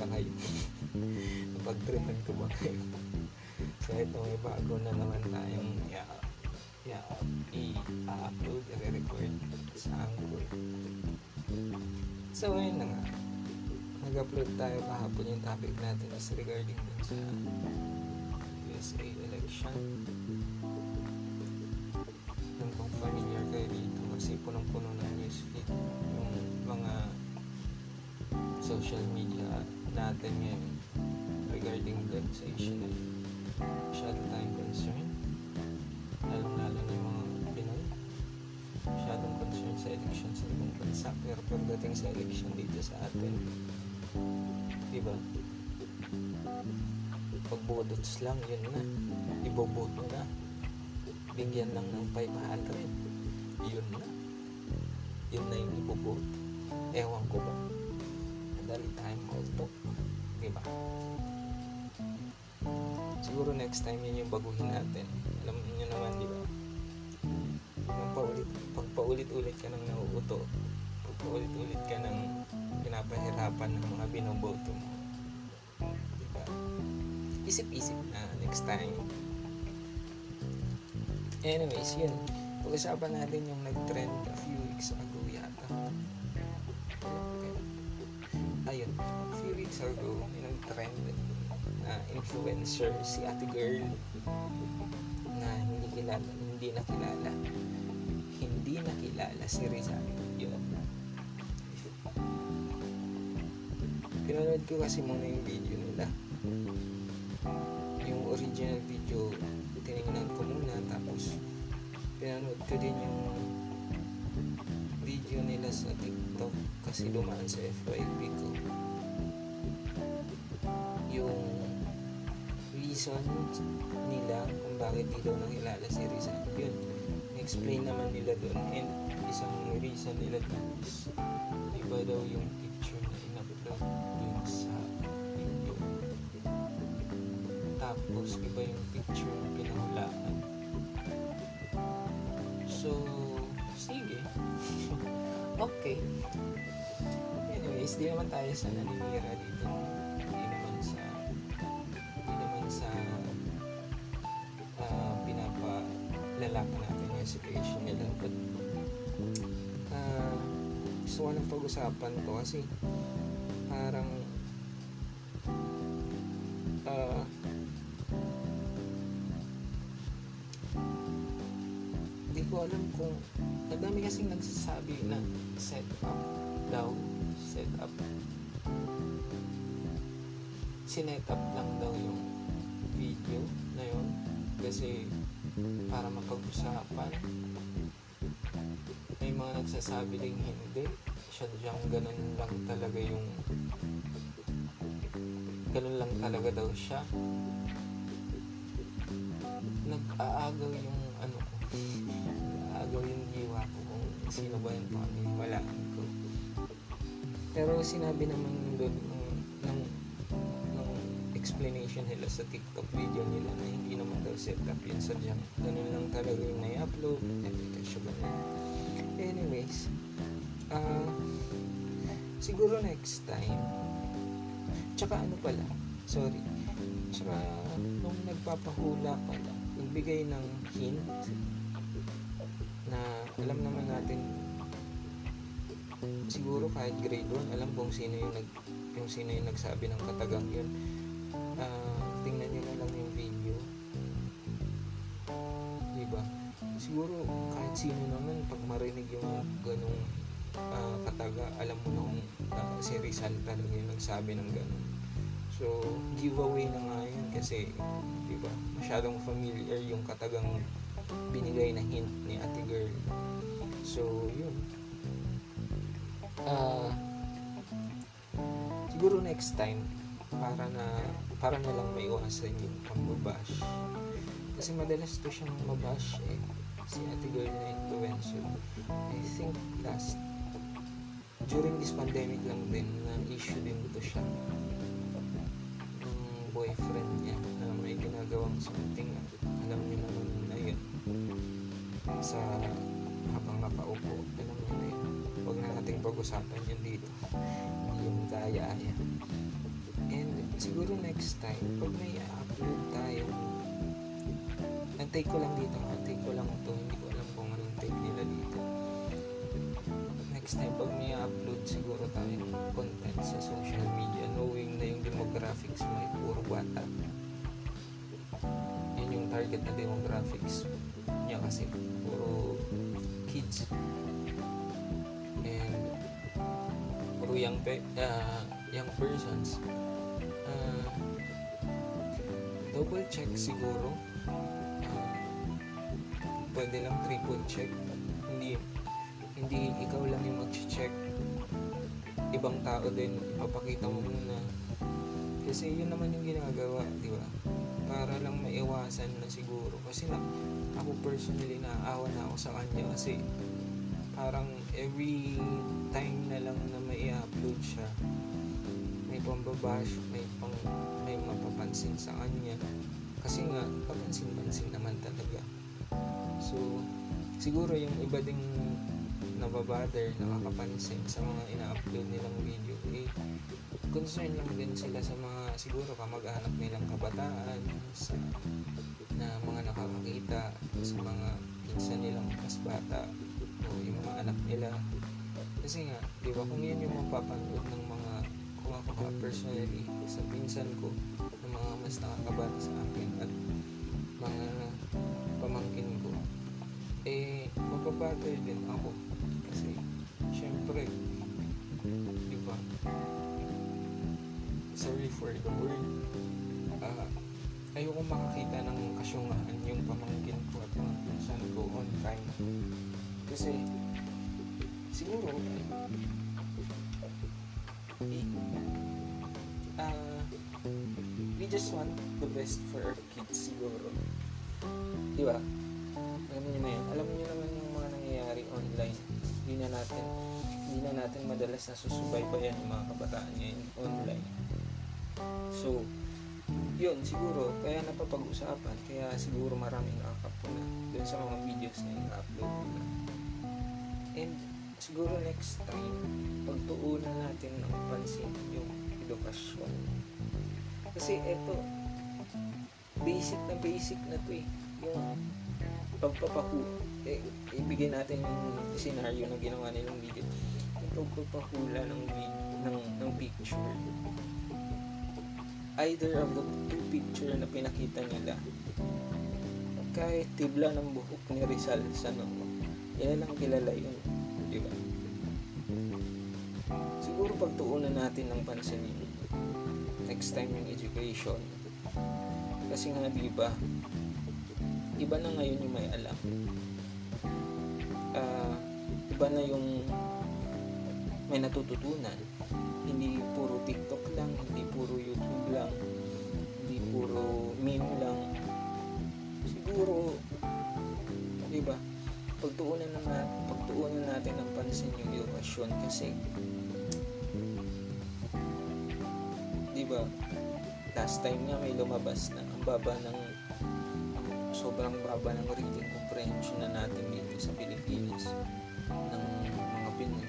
kumusta kayo napag-tripan ko ba? Kayo so ito may bago na naman tayong yeah, yeah, i-upload i-record sa Anchor. So ayun na nga. Nag-upload tayo kahapon. Yung topic natin is regarding dun sa USA election. Yung kung familiar kayo dito kasi punong-puno ng newsfeed social media natin ngayon regarding dun sa issue na masyado tayong concerned lalong lalo na yung mga Pinoy. Masyadong concerned sa election sa ibang bansa. Pero pagdating sa election dito sa atin diba? Pagbodots lang yun na. Iboboto na. Bigyan lang ng 500 yun na. Yun na yung iboboto. Ewan ko ba madali tayong auto diba? Siguro next time yun yung baguhin natin. Alam niyo naman diba? Yung paulit, pag paulit-ulit ka nang nauuto pag paulit-ulit ka nang pinapahirapan ng mga binoboto mo diba? Isip-isip na next time. Anyways yun. Pag-usapan natin yung nag-trend a few weeks ago yata. Ayun few weeks ago nag-trend na influencer si ate girl na hindi kilala hindi nakilala. Hindi nakilala si Rizal. Yun. Pinanood ko kasi muna yung video nila. Yung original video tinignan ko muna tapos pinanood ko din yung video nila sa TikTok kasi dumaan sa FYP ko. Yung reason nila kung bakit di daw nakilala si Rizal yun. Explain naman nila doon. And isang reason nila doon is iba daw yung picture na in-upload dun sa video tapos iba yung picture na pinahulaan so sige. Okay. Anyways di naman tayo sa naninira dito. Hindi naman sa hindi naman sa uh, pinapalalakan natin yung situation nila. But uh, gusto ko ng pag-usapan to kasi parang kasing nagsasabi na set up daw set up. Sinet up lang daw yung video na yun kasi para mapag-usapan. May mga nagsasabi ding hindi. Siya diyang ganun lang talaga yung ganun lang talaga daw siya. Nag-aagaw yung ano ko sino ba yung paniwalaan ko pero sinabi naman doon ng, ng, ng explanation nila sa TikTok video nila na hindi naman daw set up yun sadyang ganun lang talaga yung nai-upload application ba na. Anyways uh, siguro next time. Tsaka ano pala sorry. Tsaka nung nagpapahula pala nagbigay ng hint na alam naman natin. Siguro kahit grade 1 alam kung sino yung nag yung sino yung nagsabi ng katagang yun. Uh, tingnan nyo na lang yung video. Diba? Siguro kahit sino naman pag marinig yung ganong uh, kataga alam mo na kung uh, si Rizal talaga yung nagsabi ng ganon so giveaway na nga yun kasi diba? Masyadong familiar yung katagang binigay na hint ni ate girl. So yun. Uh, siguro next time para na para na lang may iwasan yung pambabash. Kasi madalas to siyang mabash eh. Si ate girl na influencer. I think last during this pandemic lang din na issue din to siya. Ng boyfriend niya na may ginagawang something alam niyo naman sa habang nakaupo alam niyo na yun huwag na natin natin pag-usapan yun dito. Hindi yung kaya-aya. And siguro next time, pag may upload tayo, ang take ko lang dito, ang take ko lang to, hindi ko alam kung anong take nila dito. Next time, pag may upload siguro tayo content sa social media, knowing na yung demographics mo ay puro bata. Yun yung target na demographics niya kasi puro kids. And puro young pe uh, young persons. Uh, double check siguro. Uh, pwede lang triple check. Hindi hindi ikaw lang yung mag-check. Ibang tao din ipapakita mo muna. Kasi yun naman yung ginagawa di ba para lang maiwasan na siguro. Kasi na ako personally naaawa na ako sa kanya kasi parang every time na lang na may upload siya may pambabash may pang may mapapansin sa kanya. Kasi nga papansin-pansin naman talaga. So siguro yung iba ding nababother nakakapansin sa mga ina-upload nilang video eh concern lang din sila sa mga siguro kamag-anak nilang kabataan sa na mga nakakakita sa mga pinsan nilang mas bata o yung mga anak nila. Kasi nga di ba kung yun yung mapapanood ng mga kung ako ka personally sa pinsan ko ng mga mas nakakabata sa akin at mga pamangkin ko eh mapapatter din ako kasi syempre di ba? Sorry for the word. Uh, ayoko makakita ng kasyungahan yung pamangkin ko at mga pinsan ko on time. Kasi siguro eh, uh, we just want the best for our kids siguro. Di ba? Alam niyo na yun. Alam niyo naman yung mga nangyayari online hindi na natin hindi na natin madalas na susubaybayan yung mga kabataan ngayon online. So yun siguro kaya napapag-usapan kaya siguro maraming nakakapuna dun sa mga videos na i-upload nila. And siguro next time pagtuunan natin ng pansin yung edukasyon. Kasi eto basic na basic na to eh yung pagpapahu eh, ibigay natin yung scenario na ginawa nilang video. Yung pagpapahula ng, ng, ng picture. Either of the two picture na pinakita nila kahit tibla ng buhok ni Rizal sa noo yan lang kilala yun di ba? Siguro pagtuunan natin ng pansin next time yung education. Kasi nga di ba iba na ngayon yung may alam iba na yung may natututunan hindi puro TikTok lang, hindi puro YouTube lang, hindi puro meme lang. Siguro, di ba, pagtuunan na natin, pagtuunan natin ng pansin yung edukasyon kasi di ba, last time nga may lumabas na ang baba ng sobrang baba ng reading comprehension na natin dito sa Pilipinas ng mga Pinoy.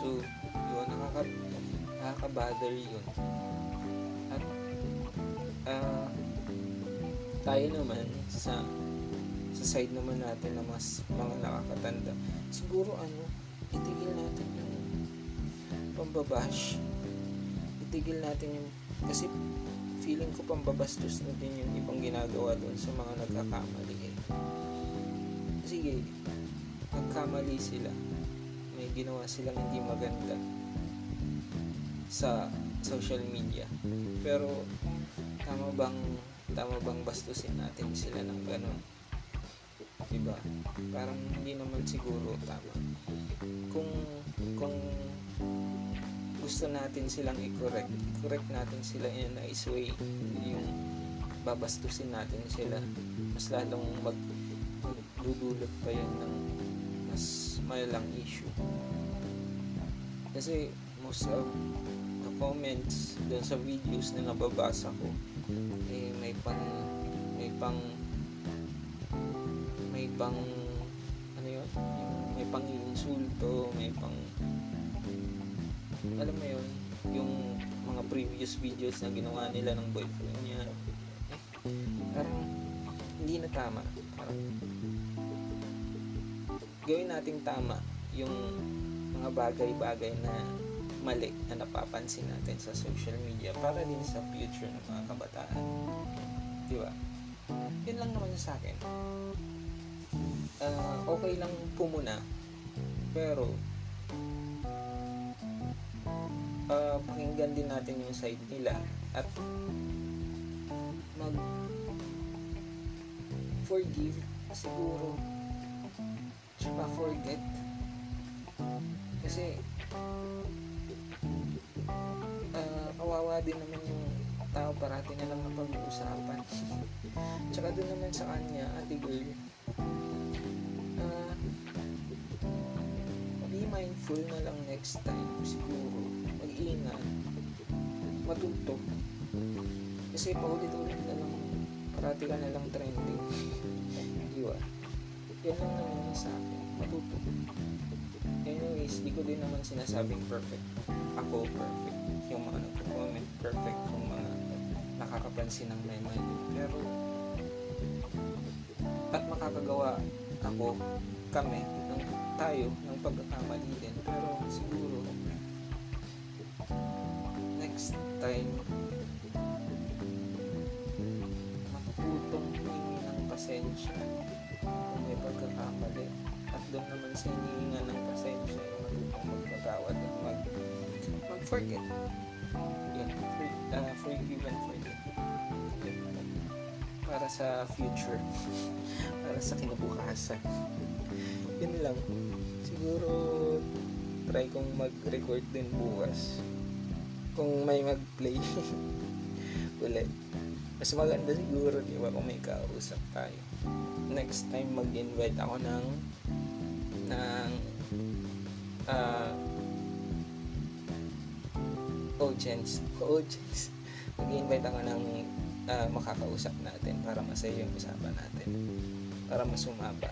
So, yun, nakaka nakaka-bother yun. At uh, tayo naman sa sa side naman natin na mas mga nakakatanda, siguro ano, itigil natin yung pambabash. Itigil natin yung kasi feeling ko pambabastos na din yung ibang ginagawa doon sa mga nagkakamali eh. Sige, nagkamali sila. May ginawa silang hindi maganda sa social media. Pero tama bang tama bang bastusin natin sila ng ganun? Diba? Parang hindi naman siguro tama. Kung kung gusto natin silang i-correct, correct natin sila in a nice way. Yung babastusin natin sila, mas lalong mag dudulot pa yan ng mas malalang issue. Kasi most of the comments dun sa videos na nababasa ko eh may pang may pang may pang ano yun may pang insulto may pang alam mo yun, yung mga previous videos na ginawa nila ng boyfriend niya. Eh, parang hindi na tama. Parang gawin nating tama yung mga bagay-bagay na mali na napapansin natin sa social media para din sa future ng mga kabataan. Di ba? Yun lang naman sa akin. Ah, okay lang pumuna pero ah, pakinggan din natin yung side nila at mag forgive siguro tsaka forget. Kasi ah, kawawa din naman yung tao parati na lang na pag-uusapan. Tsaka doon naman sa kanya ate girl ah, be mindful na lang next time. Siguro mag-ingat matuto kasi paulit-ulit na lang parati ka na lang trending. Di ba yan lang naman yung sa akin. Matuto anyways di ko din naman sinasabing perfect. Ako perfect. Yung mga nagko-comment perfect. Yung mga nakakapansin ng may pero at makakagawa ako kami ng tayo ng pagkakamali din? Pero siguro next time matutong humingi ng pasensya kung may pagkakamali. At doon naman sa hinihinga ng pasensya yung matutong magpatawad at mag mag-forget. Yun free, uh, forgive and forget. Para sa future. Para sa kinabukasan. Yun lang. Siguro try kong mag-record din bukas. Kung may mag-play. Ulit mas maganda siguro di ba kung may kausap tayo. Next time mag-invite ako ng ng ah audience. Audience. Mag-invite ako ng ah, makakausap natin para masaya yung usapan natin. Para masumaba.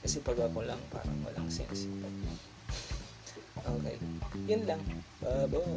Kasi pag ako lang parang walang sense. Okay. Yun lang. Bye bye